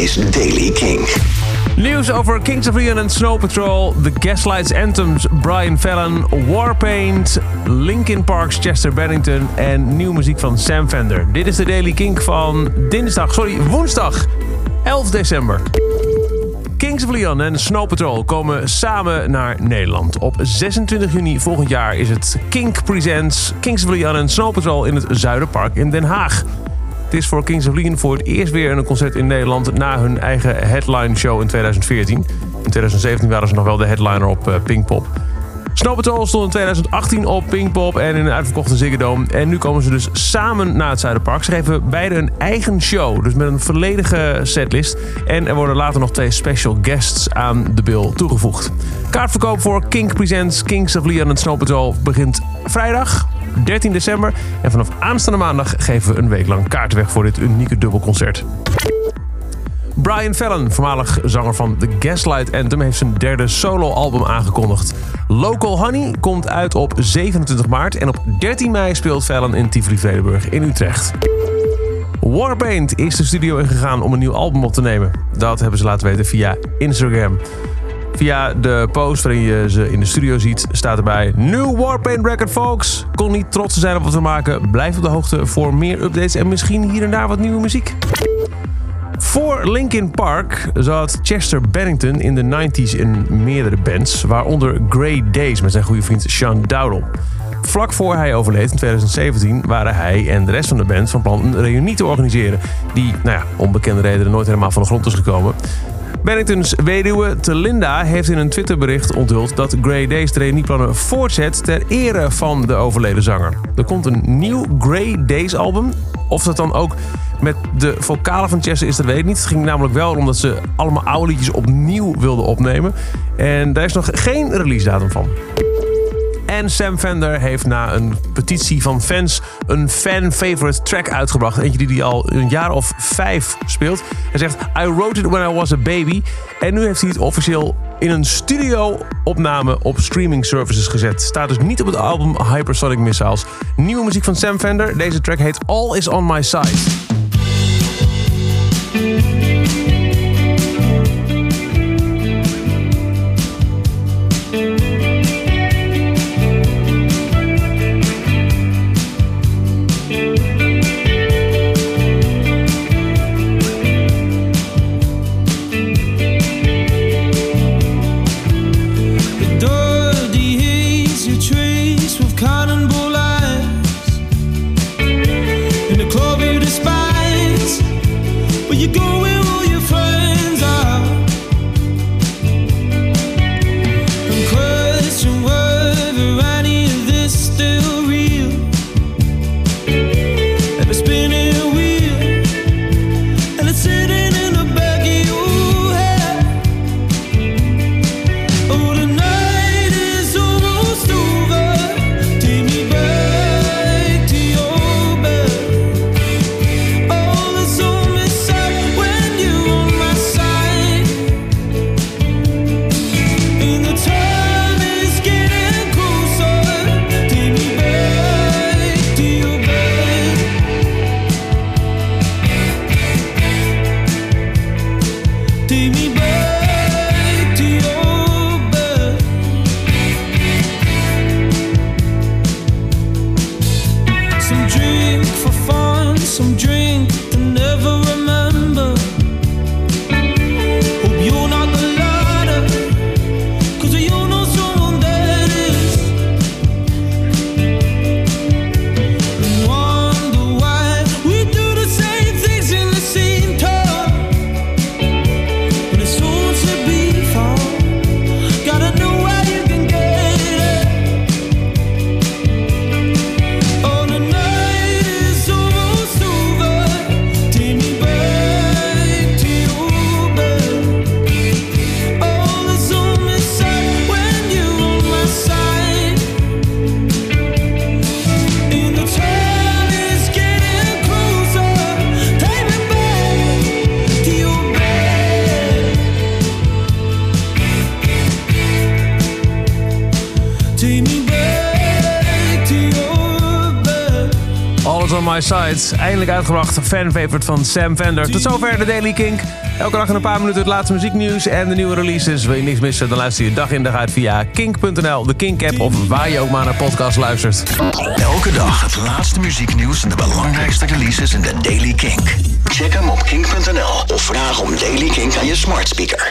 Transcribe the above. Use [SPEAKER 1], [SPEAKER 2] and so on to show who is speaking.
[SPEAKER 1] is Daily King.
[SPEAKER 2] Nieuws over Kings of Leon en Snow Patrol, The Gaslights Anthems, Brian Fallon, Warpaint, Linkin Park's Chester Bennington en nieuwe muziek van Sam Fender. Dit is de Daily Kink van dinsdag, sorry, woensdag 11 december. Kings of Leon en Snow Patrol komen samen naar Nederland. Op 26 juni volgend jaar is het Kink Presents Kings of Leon en Snow Patrol in het Zuiderpark in Den Haag. Het is voor Kings of Leon voor het eerst weer een concert in Nederland na hun eigen headline show in 2014. In 2017 waren ze nog wel de headliner op uh, Pinkpop. Snow Patrol stond in 2018 op Pinkpop en in een uitverkochte Ziggo Dome. En nu komen ze dus samen naar het Zuiderpark. Ze geven beide een eigen show, dus met een volledige setlist. En er worden later nog twee special guests aan de bill toegevoegd. Kaartverkoop voor Kink Presents Kings of Leon en Snow Patrol begint vrijdag 13 december. En vanaf aanstaande maandag geven we een week lang kaarten weg voor dit unieke dubbelconcert. Brian Fallon, voormalig zanger van The Gaslight Anthem, heeft zijn derde soloalbum aangekondigd. Local Honey komt uit op 27 maart en op 13 mei speelt Fallon in Tivoli-Vredenburg in Utrecht. Warpaint is de studio ingegaan om een nieuw album op te nemen. Dat hebben ze laten weten via Instagram. Via de post waarin je ze in de studio ziet, staat erbij... New Warpaint record, folks! Kon niet trots zijn op wat we maken. Blijf op de hoogte voor meer updates en misschien hier en daar wat nieuwe muziek. Voor Linkin Park zat Chester Bennington in de 90s in meerdere bands, waaronder Grey Days met zijn goede vriend Sean Dowdle. Vlak voor hij overleed in 2017 waren hij en de rest van de band van plan een reunie te organiseren, die, nou ja, onbekende redenen nooit helemaal van de grond is gekomen. Benningtons weduwe Telinda heeft in een Twitterbericht onthuld dat Grey Days de voortzet ter ere van de overleden zanger. Er komt een nieuw Grey Days album. Of dat dan ook met de vocalen van Chester is, dat weet ik niet. Het ging namelijk wel om dat ze allemaal oude liedjes opnieuw wilden opnemen. En daar is nog geen release datum van. En Sam Fender heeft na een petitie van fans een fan-favorite track uitgebracht. Eentje die hij al een jaar of vijf speelt. Hij zegt, I wrote it when I was a baby. En nu heeft hij het officieel in een studio-opname op streaming services gezet. Staat dus niet op het album Hypersonic Missiles. Nieuwe muziek van Sam Fender. Deze track heet All Is On My Side. you going? Alles on my sides. Eindelijk uitgebracht. Fanfavorite van Sam Vender. Tot zover de Daily Kink. Elke dag in een paar minuten het laatste muzieknieuws en de nieuwe releases. Wil je niks missen, dan luister je dag in dag uit via kink.nl, de Kink-app of waar je ook maar naar podcast luistert.
[SPEAKER 1] Elke dag het laatste muzieknieuws en de belangrijkste releases in de Daily Kink. Check hem op kink.nl of vraag om Daily Kink aan je smart speaker.